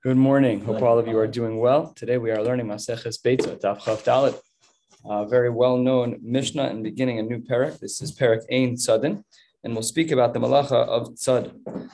Good morning. Hope all of you are doing well. Today we are learning Maseches Beitza, Daf Chav Dalet, a very well-known Mishnah and beginning a new parak. This is parak Ein Tzadin, and we'll speak about the malacha of tzad.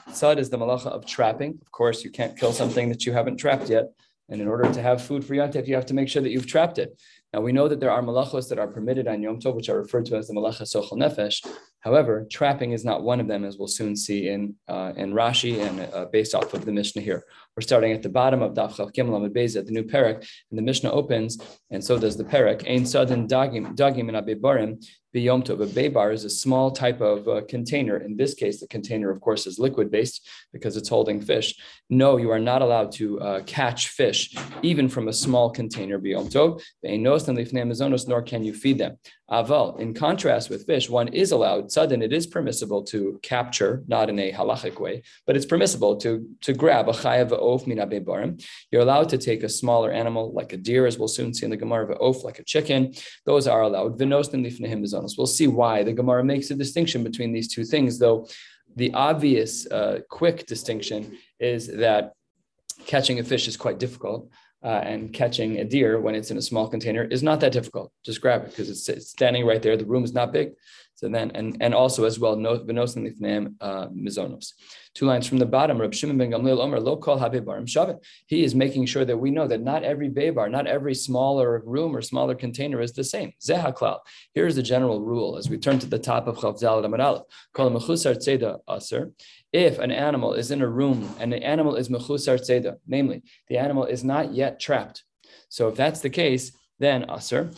Tzad is the malacha of trapping. Of course, you can't kill something that you haven't trapped yet. And in order to have food for Yontif, you have to make sure that you've trapped it. Now we know that there are malachos that are permitted on Yom Tov, which are referred to as the malacha sochel nefesh. However, trapping is not one of them, as we'll soon see in uh, in Rashi and uh, based off of the Mishnah here. We're starting at the bottom of Daf Chav Gimel Amid Beis at the new parak, and the Mishnah opens, and so does the parak. Ein sadin dagim dagim and abibarim biyom tov. A bebar is a small type of uh, container. In this case, the container, of course, is liquid based because it's holding fish. No, you are not allowed to uh, catch fish even from a small container biyom tov. Nor can you feed them. Aval, in contrast with fish, one is allowed, sudden, it is permissible to capture, not in a halachic way, but it's permissible to, to grab a chayav of min barim. You're allowed to take a smaller animal like a deer, as we'll soon see in the Gemara, of like a chicken. Those are allowed. Bezonos. We'll see why the Gemara makes a distinction between these two things, though the obvious, uh, quick distinction is that catching a fish is quite difficult uh, and catching a deer when it's in a small container is not that difficult. Just grab it because it's, it's, standing right there. The room is not big. So then, and, and also as well, v'nosin lifneim uh, mizonos. Two lines from the bottom, Rab Shimon ben Gamliel Omer, lo kol shavit. He is making sure that we know that not every bebar, not every smaller room or smaller container is the same. Zehaklal. Here's the general rule as we turn to the top of Chav Zal Amar Kol mechusar tzeda aser. If an animal is in a room and the animal is mechusar tzeda, namely the animal is not yet trapped. So if that's the case, then aser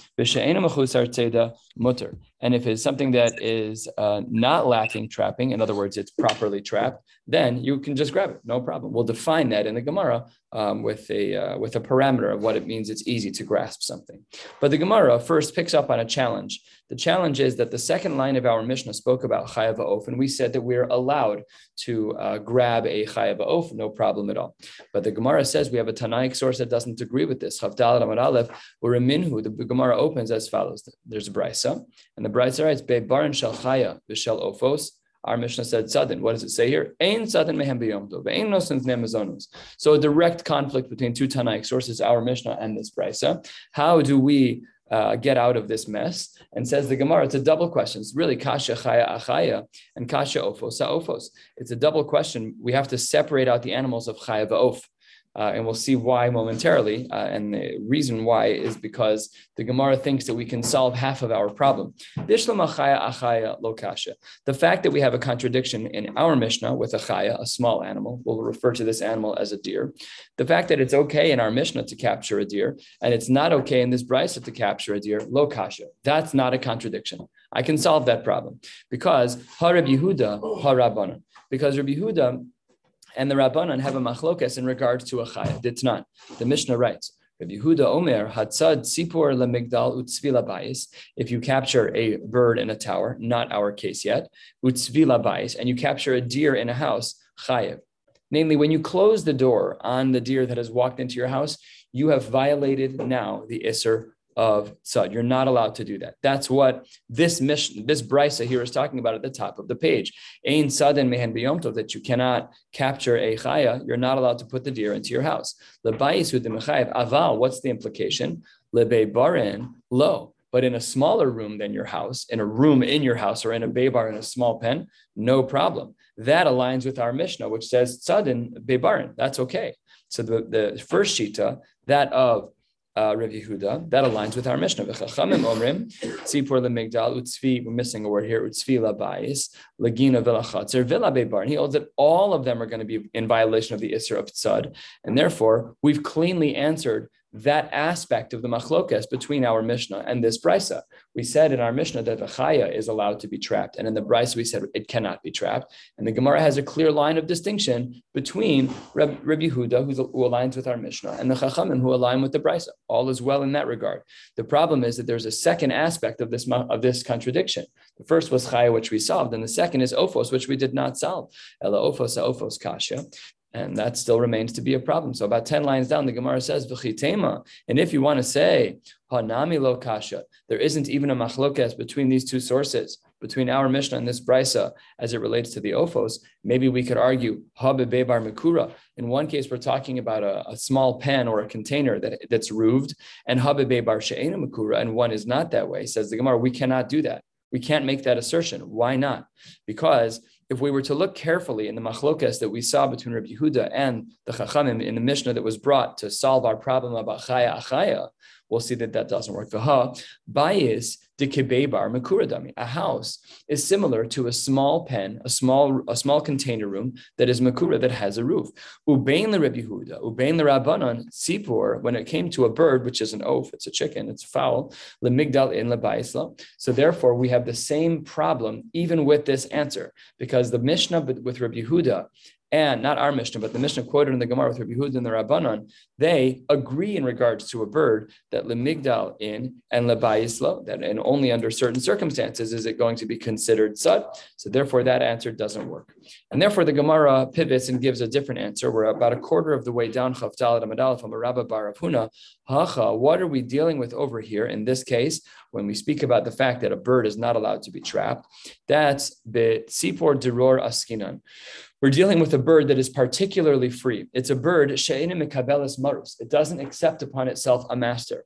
mutter. And if it's something that is uh, not lacking trapping, in other words, it's properly trapped, then you can just grab it, no problem. We'll define that in the Gemara um, with a uh, with a parameter of what it means. It's easy to grasp something. But the Gemara first picks up on a challenge. The challenge is that the second line of our Mishnah spoke about chayav of, and we said that we're allowed to uh, grab a chayav of, no problem at all. But the Gemara says we have a Tanaic source that doesn't agree with this. Chavdal Amar Aleph, or a minhu. The Gemara opens as follows. There's a brisa, and the brisa writes, "Be'baran shel chaya v'shel ofos." Our Mishnah said sadin. What does it say here? Ein sadin mehem biyomto. Ein nosins nemazonos. So a direct conflict between two Tanaic sources, our Mishnah and this brisa. How do we uh, get out of this mess? And says the Gemara, it's a double question. It's really kasha chaya achaya and kasha ofos ofos. It's a double question. We have to separate out the animals of chaya va'of. Uh, and we'll see why momentarily. Uh, and the reason why is because the Gemara thinks that we can solve half of our problem. The fact that we have a contradiction in our Mishnah with a chaya, a small animal, we'll refer to this animal as a deer. The fact that it's okay in our Mishnah to capture a deer, and it's not okay in this brisa to capture a deer, lo kasha. That's not a contradiction. I can solve that problem because Harab Yehuda, Harabana. Because Rabbi Yehuda and the Rabbanan have a machlokas in regards to a chaya. Ditnan. The Mishnah writes, Rabbi Yehuda Omer Hatzad Sipur LeMigdal Utzvila Bais. If you capture a bird in a tower, not our case yet, Utzvila Bais, and you capture a deer in a house, chayev. Namely, when you close the door on the deer that has walked into your house, you have violated now the Isser of tzad. You're not allowed to do that. That's what this mission, this brisa here is talking about at the top of the page. Ein sadin mehen biyomtov, that you cannot capture a chaya. You're not allowed to put the deer into your house. Aval. What's the implication? Lebe barin lo. But in a smaller room than your house, in a room in your house, or in a bebar in a small pen, no problem. That aligns with our Mishnah, which says tzadin bebarin. That's okay. So the, the first shita, that of uh, Rav Yehuda. That aligns with our Mishnah. Utzvi. We're missing a word here. Utzvi labayis lagina v'lachatzer v'la he holds that all of them are going to be in violation of the isser of tzad, and therefore we've cleanly answered that aspect of the machlokas between our Mishnah and this brisa. We said in our Mishnah that the chaya is allowed to be trapped, and in the brisa we said it cannot be trapped. And the Gemara has a clear line of distinction between Rabbi Yehuda, who aligns with our Mishnah, and the Chachamim, who align with the brisa. All is well in that regard. The problem is that there's a second aspect of this of this contradiction. The first was chaya, which we solved, and the second is ofos, which we did not solve. Ela ophos ofos kasha. And that still remains to be a problem. So about 10 lines down, the Gemara says, V'chitema. And if you want to say, Hanami lo kasha, there isn't even a machlokes between these two sources. between our Mishnah and this brisa as it relates to the ophos, maybe we could argue habe bebar mikura. In one case, we're talking about a, a, small pan or a container that, that's roofed, and habe bebar she'ena mikura, and one is not that way. Says the Gemara, we cannot do that. We can't make that assertion. Why not? Because if we were to look carefully in the machlokas that we saw between Rabbi Yehuda and the Chachamim in the Mishnah that was brought to solve our problem about chaya achaya, we'll see that that doesn't work. V'ha bias de kebebar mekuradami. A house is similar to a small pen, a small a small container room that is makura that has a roof. Ubein the Rabbi Yehuda, ubein the Rabbanon sipur. When it came to a bird, which is an oaf, it's a chicken, it's a fowl. Lemigdal in lebaisla. So therefore, we have the same problem even with this answer because the Mishnah with Rabbi Yehuda and not our Mishnah, but the Mishnah quoted in the Gemara with Rabbi Hud and the Rabbanon, they agree in regards to a bird that lemigdal in and lebayislo, that and only under certain circumstances is it going to be considered sud. So therefore, that answer doesn't work. And therefore, the Gemara pivots and gives a different answer. We're about a quarter of the way down Chavdal Amadal from Rabba Barapuna. Hacha, what are we dealing with over here in this case when we speak about the fact that a bird is not allowed to be trapped? That's bit sipor deror askinan. We're dealing with a bird that is particularly free. It's a bird, she'ena mikabelis marus. It doesn't accept upon itself a master.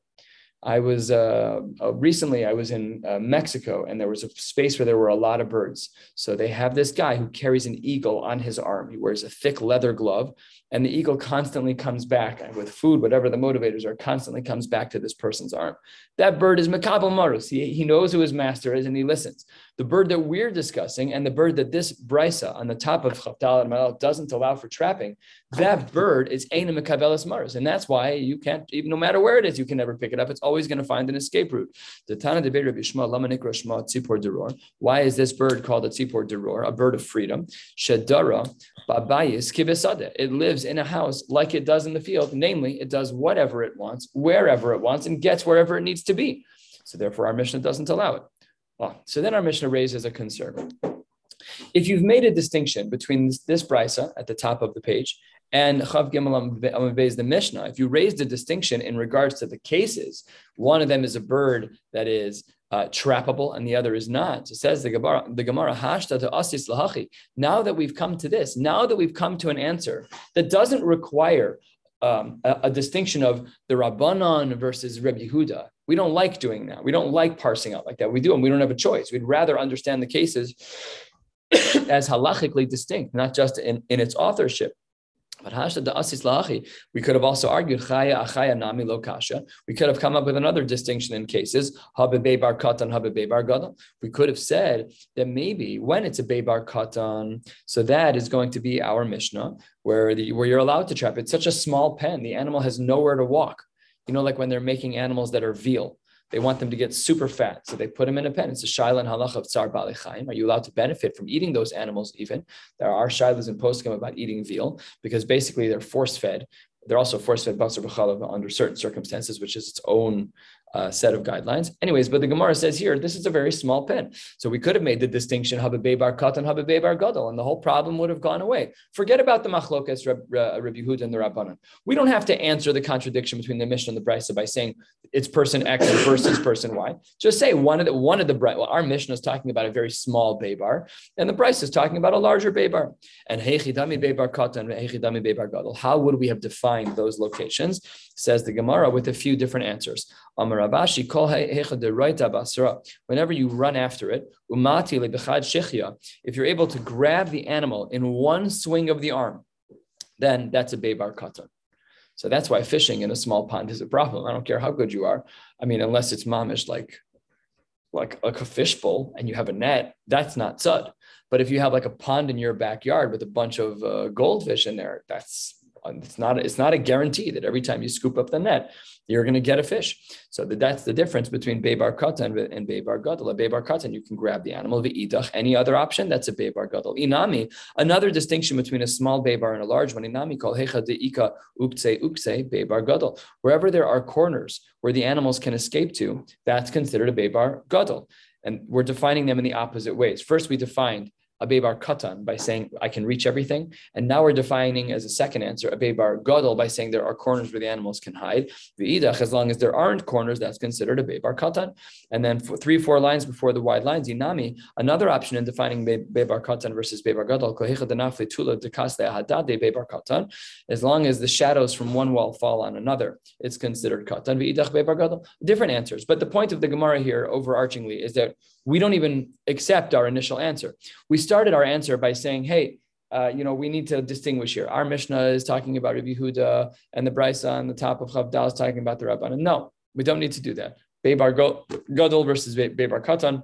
I was uh, uh, recently I was in uh, Mexico and there was a space where there were a lot of birds. So they have this guy who carries an eagle on his arm. He wears a thick leather glove and the eagle constantly comes back with food, whatever the motivators are, constantly comes back to this person's arm. That bird is Makabal Marus. He, he knows who his master is and he listens. The bird that we're discussing and the bird that this brisa on the top of Chaftal and Malal doesn't allow for trapping, that bird is Eina Makabelas Marus. And that's why you can't, even no matter where it is, you can never pick it up. It's always going to find an escape route. The Tana de Rabbi Shma, Lamanikra Shma, Tzipor Deror. Why is this bird called a Tzipor Deror, a bird of freedom? Shadara, Babayis, Kibesade. It lives in a house like it does in the field, namely, it does whatever it wants, wherever it wants, and gets wherever it needs to be. So therefore, our Mishnah doesn't allow it. Well, so then our Mishnah raises a concern. If you've made a distinction between this, this brisa at the top of the page and Chav Gimel the Mishnah, if you raised a distinction in regards to the cases, one of them is a bird that is uh, trappable and the other is not. So says the Gemara, the Gemara hashta to asis lahachi. Now that we've come to this, now that we've come to an answer that doesn't require um, a, a, distinction of the Rabbanon versus Reb Yehuda. We don't like doing that. We don't like parsing out like that. We do, and we don't have a choice. We'd rather understand the cases as halachically distinct, not just in, in its authorship. But we could have also argued chaya achaya nami. We could have come up with another distinction in cases habibe bar katan habibe bar gadol. We could have said that maybe when it's a bebar katan, so that is going to be our mishnah where the where you're allowed to trap. It's such a small pen, the animal has nowhere to walk. You know, like when they're making animals that are veal. They want them to get super fat. So they put them in a pen. It's a shaila and halach of tsar bali Are you allowed to benefit from eating those animals even? There are shilas in poskim about eating veal because basically they're force fed. They're also force fed basar b'chalav under certain circumstances, which is its own uh, set of guidelines. Anyways, but the Gemara says here, this is a very small pen. So we could have made the distinction, Habibay bar katan, Habibay bar gadol, and the whole problem would have gone away. Forget about the machlokas, Rabbi Yehuda and the Rabbanan. We don't have to answer the contradiction between the Mishnah and the Brisa by saying it's person X versus person Y. Just say one of the, one of the, well, our Mishnah is talking about a very small baybar, and the Brisa is talking about a larger baybar. And Heichidami baybar katan, Heichidami baybar gadol. How would we have defined those locations? Says the Gemara with a few different answers. Whenever you run after it. If you're able to grab the animal in one swing of the arm, then that's a bebar katan. So that's why fishing in a small pond is a problem. I don't care how good you are. I mean, unless it's mamish like like like a fishbowl and you have a net, that's not sud. But if you have like a pond in your backyard with a bunch of uh, goldfish in there, that's it's not it's not a guarantee that every time you scoop up the net you're going to get a fish. So that's the difference between Bebar Katan and Bebar Gadol. A Bebar Katan, you can grab the animal, V'idach. Any other option, that's a Bebar Gadol. Inami, another distinction between a small Bebar and a large one. Inami called Hecha Deika Upse Upse Bebar Gadol. Wherever there are corners where the animals can escape to, that's considered a Bebar Gadol. And we're defining them in the opposite ways. First, we defined a bebar katan by saying I can reach everything. And now we're defining as a second answer a bebar gadol by saying there are corners where the animals can hide. V'idach, as long as there aren't corners, that's considered a bebar katan. And then for three, four lines before the wide lines, inami, another option in defining bebar katan versus bebar gadol, bebar katan, as long as the shadows from one wall fall on another, it's considered katan. V'idach bebar gadol. Different answers. But the point of the Gemara here, overarchingly, is that we don't even accept our initial answer. We started our answer by saying, hey, uh, you know, we need to distinguish here. Our Mishnah is talking about Rabbi Huda, and the Brisa on the top of Chavdal is talking about the Rabbanan. No, we don't need to do that. Bebar Gadol versus Bebar Katan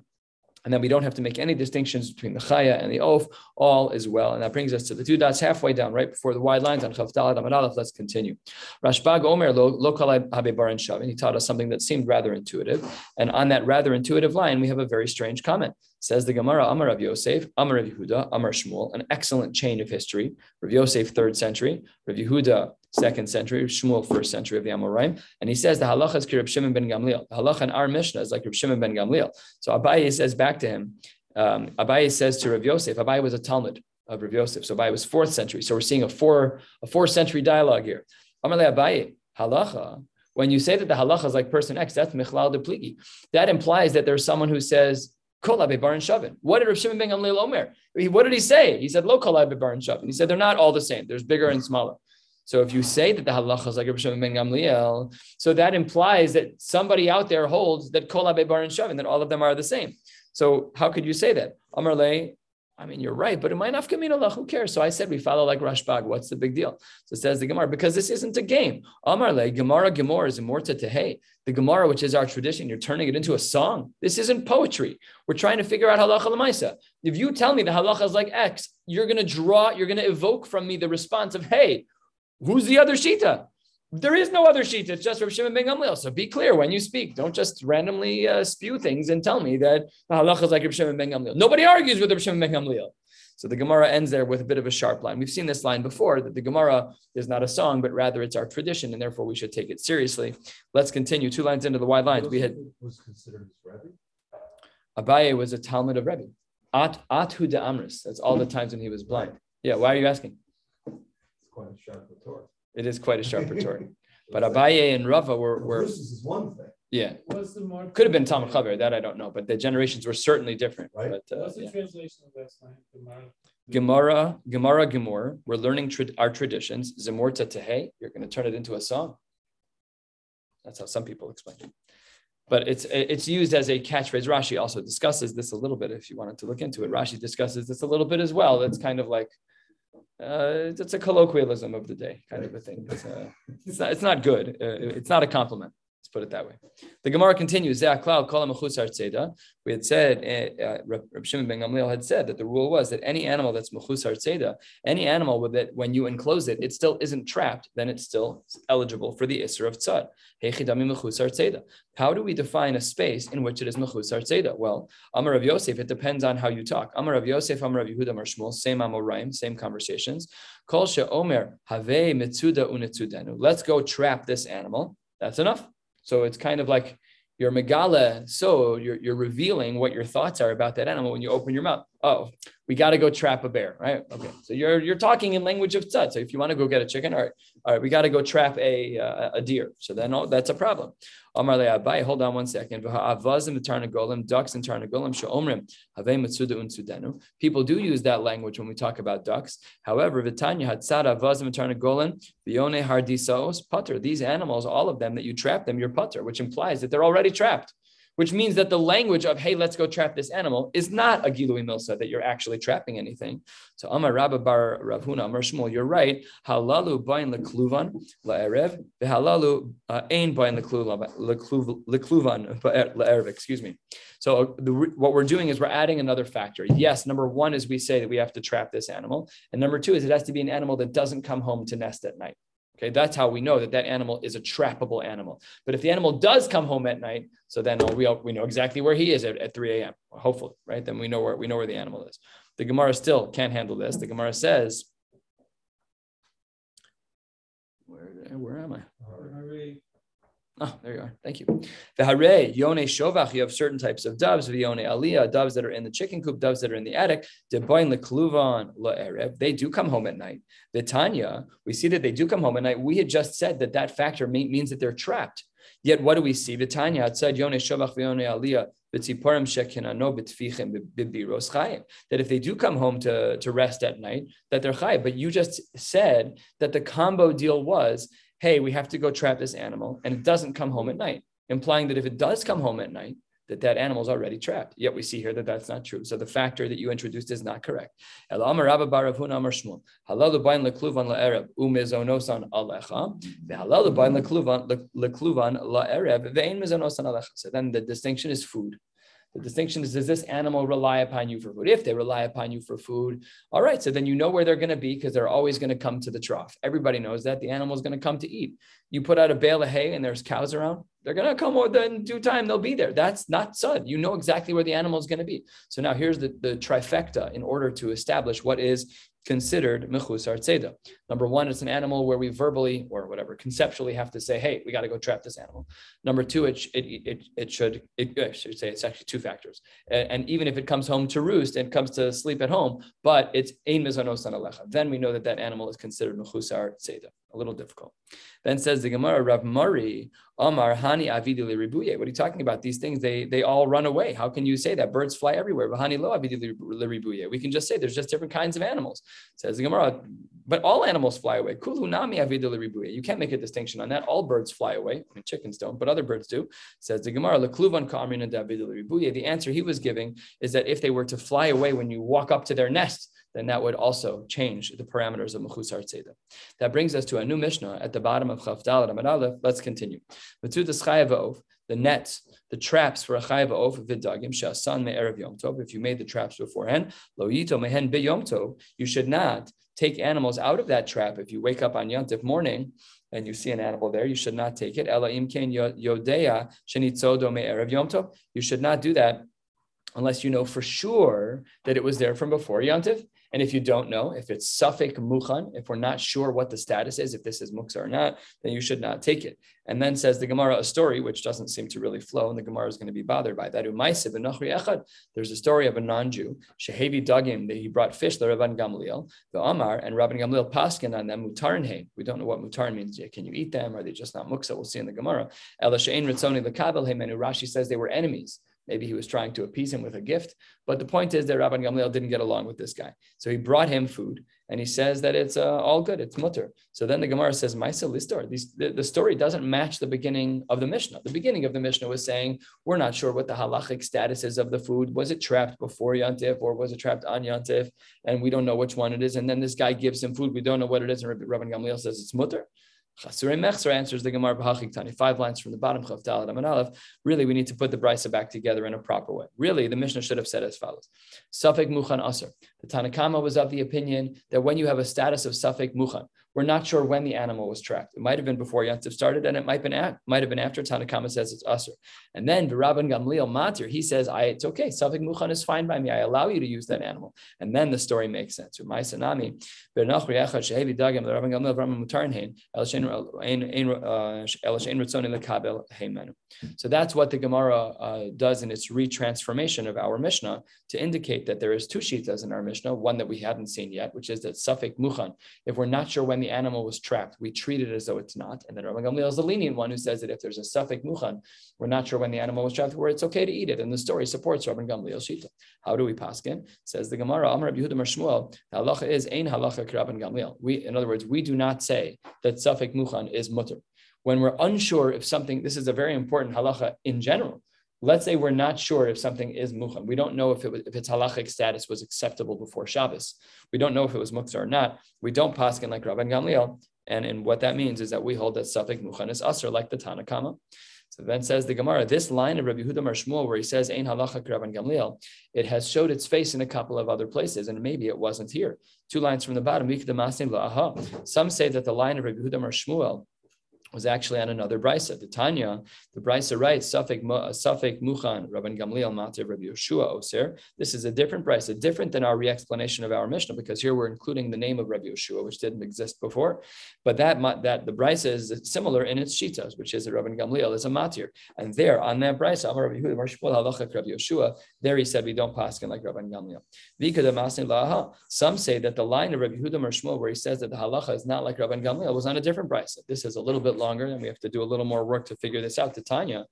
and then we don't have to make any distinctions between the chaya and the oaf. All is well, and that brings us to the two dots halfway down, right before the wide lines on Chavdalad Amad Let's continue. Rashbag Omer lo habe bar and He taught us something that seemed rather intuitive, and on that rather intuitive line, we have a very strange comment. Says the Gemara, Amar Rav Yosef, Amar Rav Yehuda, Amar Shmuel, an excellent chain of history. Rav Yosef, third century, Rav Yehuda, second century, Shmuel, first century of the Amoraim. And he says the halacha is Reb Shimon ben Gamliel. The halacha in our Mishnah is like Reb Shimon ben Gamliel. So Abaye says back to him, um, Abaye says to Rav Yosef, Abaye was a Talmud of Rav Yosef. So Abaye was fourth century. So we're seeing a four, a four century dialogue here. Amar Abaye, halacha. When you say that the halacha is like person X, that's michlal de pligi. That implies that there's someone who says. What did Rav Shimon ben Gamliel Omer? What did he say? He said, Lo Kol Barin Shavin. He said, they're not all the same. There's bigger and smaller. So if you say that the halacha is like Rav Shimon ben Gamliel, so that implies that somebody out there holds that Kol Barin Shavin, that all of them are the same. So how could you say that? Amar I mean, you're right, but it might not mean Allah. Who cares? So I said we follow like Rashbag. What's the big deal? So says the Gemara because this isn't a game. Amar le Gemara Gemara is immorta tehe. The Gemara, which is our tradition, you're turning it into a song. This isn't poetry. We're trying to figure out halacha lemaisa. If you tell me the halacha is like X, you're going to draw, you're going to evoke from me the response of, hey, who's the other shita? There is no other sheet. It's just Rav Shimon ben Gamliel. So be clear when you speak. Don't just randomly uh, spew things and tell me that halacha is like Rav Shimon ben Gamliel. Nobody argues with Rav Shimon ben Gamliel. So the Gemara ends there with a bit of a sharp line. We've seen this line before that the Gemara is not a song, but rather it's our tradition, and therefore we should take it seriously. Let's continue. Two lines into the wide lines. We had was considered as Rebbe. Abaye was a Talmud of Rebbe. At Athu de Amris. That's all the times when he was blind. Yeah. Why are you asking? It's quite a sharp retort. It is quite a sharp retort. But Abaye and Rava were, were is one thing. Yeah. Could have been Talmud Chaver, that I don't know, but the generations were certainly different. Right. But, uh, What's the yeah. translation of that line? Gemara, Gemara, Gemor. We're learning tra- our traditions. Zemorta Tehe. You're going to turn it into a song. That's how some people explain it. But it's it's used as a catchphrase. Rashi also discusses this a little bit. If you wanted to look into it, Rashi discusses this a little bit as well. It's kind of like uh, it's a colloquialism of the day, kind of a thing. It's, uh, it's, not, it's not good. Uh, it's not a compliment. Let's put it that way. The Gemara continues. We had said, uh, uh Reb Shimon ben Gamliel had said that the rule was that any animal that's mechusar tzeda, any animal with it, when you enclose it, it still isn't trapped, then it's still eligible for the isser of tzad. How do we define a space in which it is mechusar tzeda? Well, Amar of Yosef, it depends on how you talk. Amar of Yosef, Amar of Yehuda, Amar Shmuel, same Amoraim, same conversations. Kol Omer have mitzuda unetzudenu. Let's go trap this animal. That's enough. So it's kind of like you're megala, so you're, you're revealing what your thoughts are about that animal when you open your mouth. Oh, we got to go trap a bear, right? Okay, so you're you're talking in language of tzad. So if you want to go get a chicken, all right, all right, we got to go trap a uh, a deer. So then that's a problem. Amar hold on one second. Ducks and. People do use that language when we talk about ducks. However, Vitanya hardisaos putter. These animals, all of them that you trap them, you're putter, which implies that they're already trapped which means that the language of, hey, let's go trap this animal is not a Gilui Milsa, that you're actually trapping anything. So Amar Rabba Bar Ravhuna, Amar Shmuel, you're right. Halalu bain lekluvan la'erev, v'halalu uh, ein bain lekluvan la'erev, excuse me. So uh, the, what we're doing is we're adding another factor. Yes, number one is we say that we have to trap this animal. And number two is it has to be an animal that doesn't come home to nest at night. Okay, that's how we know that that animal is a trappable animal. But if the animal does come home at night, so then we we know exactly where he is at, at 3 a.m. Hopefully, right? Then we know where we know where the animal is. The Gemara still can't handle this. The Gemara says, where where am I? Oh, there you are. Thank you. The hare yone shovach. You have certain types of doves. Yone aliyah, doves that are in the chicken coop, doves that are in the attic. Deboin lekluvan laerev. They do come home at night. The Tanya, we see that they do come home at night. We had just said that that factor means that they're trapped. Yet what do we see? The Tanya outside yone shovach yone aliyah. Chayim. That if they do come home to, to rest at night, that they're chai. But you just said that the combo deal was hey, we have to go trap this animal, and it doesn't come home at night, implying that if it does come home at night, that that animal is already trapped. Yet we see here that that's not true. So the factor that you introduced is not correct. So then the distinction is food. The distinction is does this animal rely upon you for food? If they rely upon you for food, all right, so then you know where they're going to be because they're always going to come to the trough. Everybody knows that the animal is going to come to eat. You put out a bale of hay and there's cows around, they're going to come in due time, they'll be there. That's not sud. You know exactly where the animal is going to be. So now here's the, the trifecta in order to establish what is considered mechusar tzeda. Number one, it's an animal where we verbally or whatever conceptually have to say, "Hey, we got to go trap this animal." Number two, it it it, it should it I should say it's actually two factors. And, and, even if it comes home to roost and comes to sleep at home, but it's ein mizanos alecha, then we know that that animal is considered mechusar tzeda. A little difficult. Then says the Gemara, Rav Mari, Hani Avidili Ribuye. What are you talking about? These things, they they all run away. How can you say that? Birds fly everywhere. Hani lo Avidili Ribuye. We can just say there's just different kinds of animals. Says the Gemara, but all animals fly away. Kulu Nami Avidili Ribuye. You can't make a distinction on that. All birds fly away. I mean, chickens don't, but other birds do. Says the Gemara, Ribuye. The answer he was giving is that if they were to fly away when you walk up to their nest, then that would also change the parameters of Mechusar Tzeda. That brings us to a new Mishnah at the bottom of Chav Dalet Amad Aleph. Let's continue. The nets, the traps for a chayav of vidagim shasan me'erev yom tov. If you made the traps beforehand, lo yito mehen be yom tov. You should not take animals out of that trap. If you wake up on yom morning and you see an animal there, you should not take it. Ela imken yodea shenitzodo me'erev yom tov. You should not do that unless you know for sure that it was there from before Yantiv. And if you don't know, if it's Safek Mukhan, if we're not sure what the status is, if this is Muksa or not, then you should not take it. And then says the Gemara a story which doesn't seem to really flow, and the Gemara is going to be bothered by that. There's a story of a non-Jew, Shehevi Dagim, that he brought fish, the Rabban Gamliel, the Amar, and Rabban Gamliel paskin on them mutarn We don't know what mutarn means. Can you eat them? Are they just not muksa? We'll see in the Gemara. Rashi says they were enemies. Maybe he was trying to appease him with a gift. But the point is that Rabban Gamliel didn't get along with this guy. So he brought him food and he says that it's uh, all good, it's mutter. So then the Gemara says, Maisa Listor, the, the story doesn't match the beginning of the Mishnah. The beginning of the Mishnah was saying, we're not sure what the halachic status is of the food. Was it trapped before Yantif or was it trapped on Yantif? And we don't know which one it is. And then this guy gives him food. We don't know what it is. And Rabban Gamliel says it's mutter. Chasurei Mechzer answers the Gemara B'Hachik Tani, five lines from the bottom, Chav Dalet Amad Aleph. Really, we need to put the brisa back together in a proper way. Really, the Mishnah should have said as follows: Safek Muchan Aser. The Tanakama was of the opinion that when you have a status of Safek Muchan, we're not sure when the animal was tracked. It might have been before Yantif started, and it might, been at, might have been after Tanakama says it's usher. And then the Rabban Gamliel Matir, he says, I, it's okay. Safik Muchan is fine by me. I allow you to use that animal. And then the story makes sense. My Sanami, So that's what the Gemara uh, does in its retransformation of our Mishnah to indicate that there is two shitas in our Mishnah, one that we hadn't seen yet, which is that Safik Muchan, if we're not sure when the animal was trapped. We treat it as though it's not. And then Rabbi Gamliel is the lenient one who says that if there's a suffix muchan, we're not sure when the animal was trapped, where it's okay to eat it. And the story supports Rabbi Gamliel's shita. How do we paskin? Says the Gemara, Amar Yehuda Shmuel, the halacha is ein halacha Rabbi Gamliel. We, in other words, we do not say that suffix muchan is mutter. When we're unsure if something, this is a very important halacha in general let's say we're not sure if something is muchan. We don't know if it was, if its halachic status was acceptable before Shabbos. We don't know if it was muktzah or not. We don't paskin like Rabban Gamliel. And, and what that means is that we hold that Safik Muchan is Asr, like the Tanakama. So then says the Gemara, this line of Rabbi Huda Shmuel, where he says Ein halacha Rabban Gamliel, it has showed its face in a couple of other places, and maybe it wasn't here. Two lines from the bottom, Some say that the line of Rabbi Huda Shmuel was actually on another brisa. The Tanya, the brisa writes, Safek Safek Muchan, Rabban Gamliel Matir Rabbi Yeshua Oser. This is a different brisa, different than our re-explanation of our Mishnah, because here we're including the name of Rabbi Yeshua, which didn't exist before. But that that the brisa is similar in its shitas, which is that Rabban Gamliel is a matir, and there on that brisa, Rabbi Yehuda Rabbi Yeshua, there he said we don't paskin like Rabban Gamliel. Some say that the line of Rabbi Yehuda Marshmuel, where he says that the halacha is not like Rabban Gamliel, was on a different brisa. This is a little bit longer, and we have to do a little more work to figure this out. To Tanya,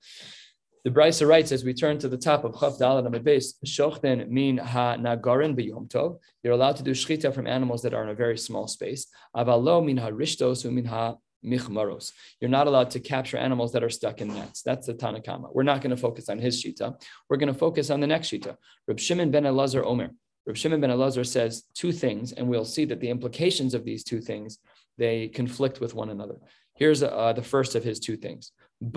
the Brisa writes as we turn to the top of Chaf Dalet Amid Beis, Shochten min ha nagarin b'yom tov. You're allowed to do shchita from animals that are in a very small space. Avalo min ha rishtos min ha michmaros. You're not allowed to capture animals that are stuck in nets. That's the Tanakama. We're not going to focus on his shita. We're going to focus on the next shita. Reb Shimon ben Elazar Omer. Reb Shimon ben Elazar says two things, and we'll see that the implications of these two things they conflict with one another. Here's uh, the first of his two things. You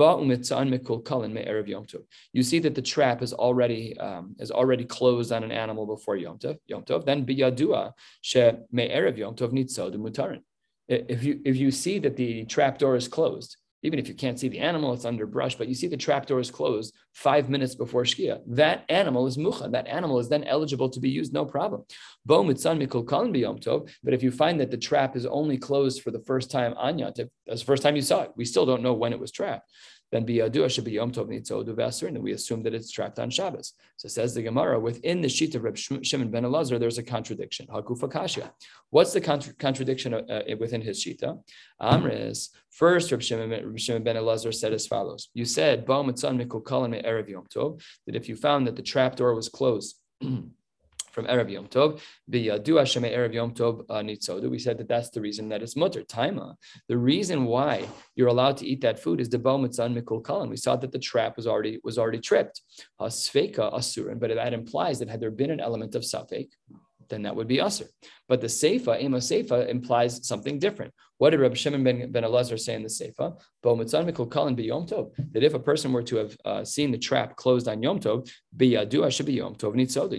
see that the trap is already um, is already closed on an animal before Yom Tov. Yom Tov. Then biyadua she me'erev Yom Tov nitzod mutarin. If you if you see that the trap door is closed, even if you can't see the animal, it's under brush, but you see the trapdoor is closed five minutes before Shkia. That animal is mucha. That animal is then eligible to be used, no problem. But if you find that the trap is only closed for the first time anya, that's the first time you saw it, we still don't know when it was trapped then biyadua should be yom tov nitzodu v'asur, and we assume that it's trapped on Shabbos. So says the Gemara, within the sheet of Reb Shimon ben Elazar, there's a contradiction. Hakufa kashya. What's the contra- contradiction uh, uh within his shita? Amris, first Reb Shimon, Reb Shimon ben Elazar said as follows. You said, Ba mitzan erev yom tov, that if you found that the trap door was closed, from Erev Yom Tov. Erev Yom Tov. We said that that's the reason that it's mutter taima. The reason why you're allowed to eat that food is the mitzan mikol kalan. We saw that the trap was already was already tripped. Hasfeka asurin, but that implies that had there been an element of safek, then that would be usr. But the seifa, ema seifa, implies something different. What did Rabbi Shimon ben, ben Elazar say in the seifa? That if a person were to have uh, seen the trap closed on Yom Tov,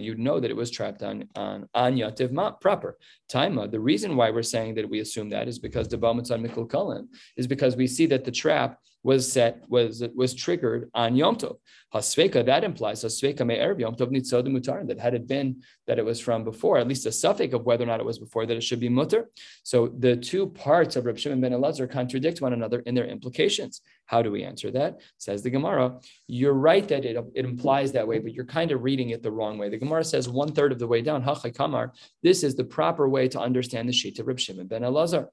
you'd know that it was trapped on on, on Yativ proper. Taima. The reason why we're saying that we assume that is because the Baumitzan Mikul Kalan is because we see that the trap was set was was triggered on Yom Tov. Hasveka that implies Hasveka me'er Yom Tov nitzod mutar that had it been that it was from before, at least a suffix of whether or not it was before that it should be mutter. So the two parts of Reb Shimon ben Elazar contradict one another in their implications. How do we answer that? Says the Gemara. You're right that it, it implies that way, but you're kind of reading it the wrong way. The Gemara says one third of the way down. Kamar. This is the proper way to understand the sheet of Shimon ben Elazar.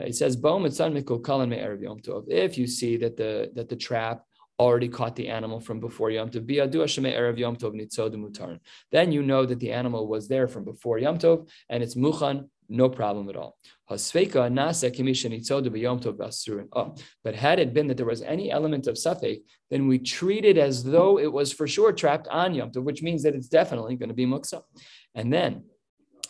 Uh, it says, If you see that the that the trap already caught the animal from before Yom Tov. Then you know that the animal was there from before Yom Tov and it's muchan, no problem at all. Oh, but had it been that there was any element of safek, then we treat it as though it was for sure trapped on Yom Tov, which means that it's definitely going to be muksa. And then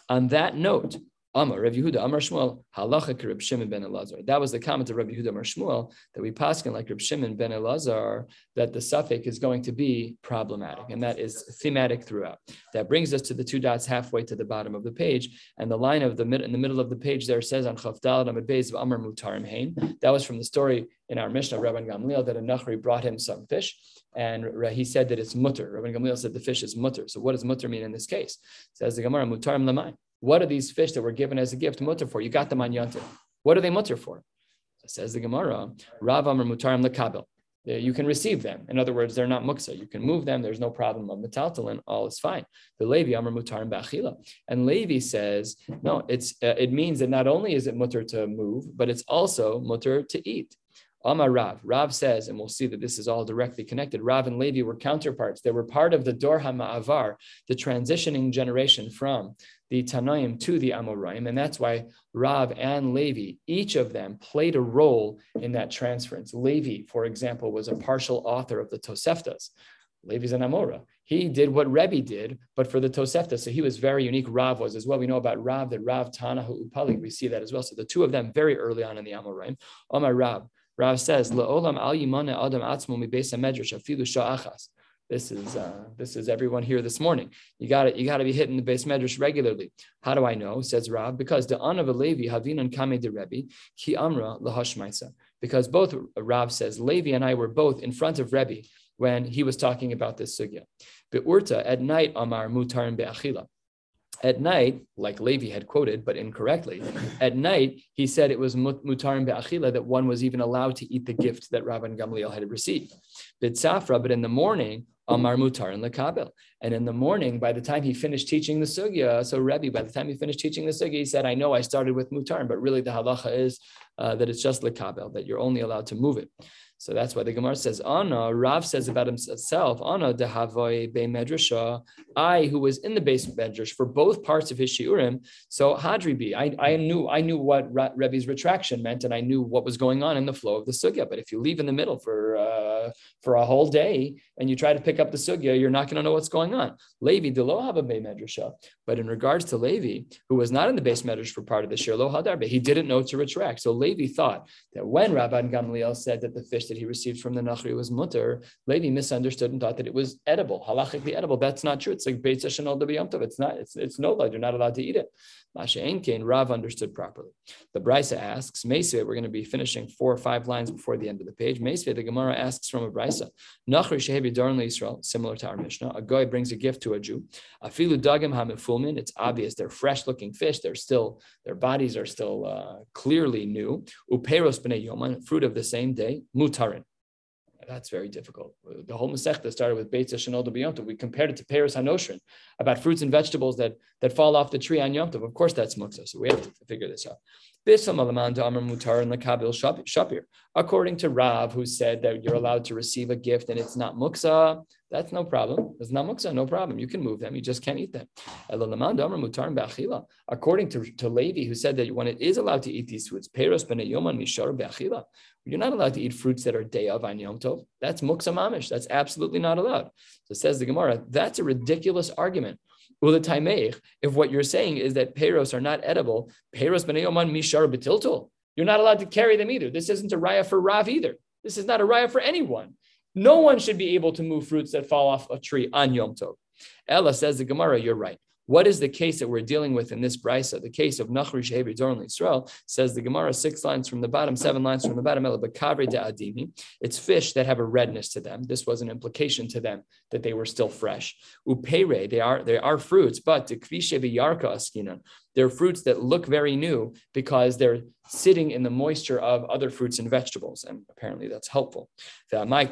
on that note, Amar, Rav Yehuda, Amar Shmuel, halacha Reb Shimon ben Elazar. That was the comment of Rav Yehuda Amar Shmuel that we paskin like Reb Shimon ben Elazar that the suffix is going to be problematic, and that is thematic throughout. That brings us to the two dots halfway to the bottom of the page, and the line of the mid in the middle of the page there says on Chavdal Amid Beis of Amar Mutarim Hain. That was from the story in our Mishnah Rabban Gamliel that a Nachri brought him some fish, and he said that it's mutter. Rabban Gamliel said the fish is mutter. So what does mutter mean in this case? It Says the Gemara Mutarim Lamai. What are these fish that were given as a gift mutter for? You got them on Yontif. What are they mutter for? Says the Gemara, Rav Amr Mutarim Lekabel. You can receive them. In other words, they're not muksa. You can move them. There's no problem of metaltalin. All is fine. The Levi Amr Mutarim Bachila. And Levi says, no, it's uh, it means that not only is it mutter to move, but it's also mutter to eat. Amar Rav. Rav says, and we'll see that this is all directly connected. Rav and Levi were counterparts. They were part of the Dor HaMa'avar, the transitioning generation from the Tanaim to the Amoraim. And that's why Rav and Levi, each of them played a role in that transference. Levi, for example, was a partial author of the Toseftas. Levi's an Amora. He did what Rebbe did, but for the Tosefta. So he was very unique. Rav was as well. We know about Rav, that Rav Tanahu Upali, we see that as well. So the two of them very early on in the Amoraim. Omar Rav, Rav says, "Le'olam al yimane adam atzmo mi beis medrash afilu sha'achas." This is uh, this is everyone here this morning. You got it. You got to be hitting the base medrash regularly. How do I know? Says Rab, because the Ana Levi Havinan Kame de Rebbe Ki Amra Lahashmaisa. Because both Rav says Levi and I were both in front of Rebbe when he was talking about this sugya. Be'urta at night Amar mutarim Be'achila. At night, like Levi had quoted, but incorrectly, at night he said it was mutarim be'achila that one was even allowed to eat the gift that Rabban Gamliel had received. Bitsafra, but in the morning, Amar Mutar and Lekabel. And in the morning, by the time he finished teaching the sugya, so Rebbe, by the time he finished teaching the sugya, he said, I know I started with Mutar, but really the halacha is uh, that it's just Lekabel, that you're only allowed to move it. So that's why the Gemara says, Anna, Rav says about himself, Anna dehavoy be medrasha, I who was in the base medrash for both parts of his shiurim. So hadribi, I, I knew I knew what Rebbe's retraction meant, and I knew what was going on in the flow of the sugya. But if you leave in the middle for uh, for a whole day and you try to pick up the sugya, you're not going to know what's going on. Levi de lo hava be medrasha. But in regards to Levi, who was not in the base medrash for part of the shir lo hadarbe, he didn't know to retract. So Levi thought that when Rabban Gamliel said that the fish that he received from the Nachri was mutter, Levi misunderstood and thought that it was edible, halachically edible. That's not true. It's like Beit Shanol It's not, it's, it's no. You're not allowed to eat it. Masha Kain, Rav understood properly. The Brisa asks, Mesve, we're going to be finishing four or five lines before the end of the page. Mesve, the Gemara asks from a Brisa, Nachri Shehebi Darn Israel, similar to our Mishnah, a guy brings a gift to a Jew. Afilu Dagim Hamifulmin, it's obvious they're fresh looking fish. They're still, their bodies are still uh, clearly new. Uperos Bnei Yoman, fruit of the same day, Mutarin. That's very difficult. The whole Masechta started with Beitza Shanol de We compared it to Peros Hanoshrin about fruits and vegetables that, that fall off the tree on Yom Tov. Of course, that's muksa. So we have to figure this out. According to Rav, who said that you're allowed to receive a gift and it's not muksa, that's no problem. It's not muksa, no problem. You can move them, you just can't eat them. According to, to Levi, who said that when it is allowed to eat these foods, you're not allowed to eat fruits that are day of on Yom Tov. That's muksa mamish. That's absolutely not allowed. So says the Gemara, that's a ridiculous argument. Well, the taimeich, if what you're saying is that peros are not edible, peros b'neyoman mishar betiltul, you're not allowed to carry them either. This isn't a raya for Rav either. This is not a raya for anyone. No one should be able to move fruits that fall off a tree on Yom Tov. Ella says the Gemara, you're right. What is the case that we're dealing with in this brisa? The case of Nachri Shehevi Dorn Israel says the Gemara six lines from the bottom, seven lines from the bottom. It's fish that have a redness to them. This was an implication to them that they were still fresh. Upere, they are they are fruits, but. They're fruits that look very new because they're sitting in the moisture of other fruits and vegetables, and apparently that's helpful. Why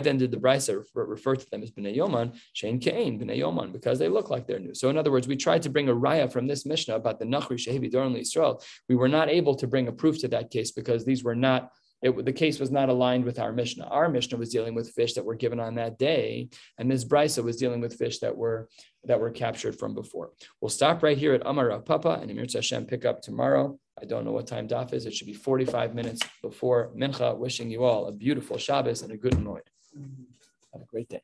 then did the Brisa refer to them as b'neyoman? Shane Kain b'neyoman because they look like they're new. So in other words, we tried to bring a raya from this Mishnah about the Nachri Shehevi Doron Israel. We were not able to bring a proof to that case because these were not it, the case was not aligned with our Mishnah. Our Mishnah was dealing with fish that were given on that day, and this Brisa was dealing with fish that were that were captured from before. We'll stop right here at Amar Papa and Emir Hashem pick up tomorrow. I don't know what time Daf is. It should be 45 minutes before Mincha. Wishing you all a beautiful Shabbos and a good night. Have a great day.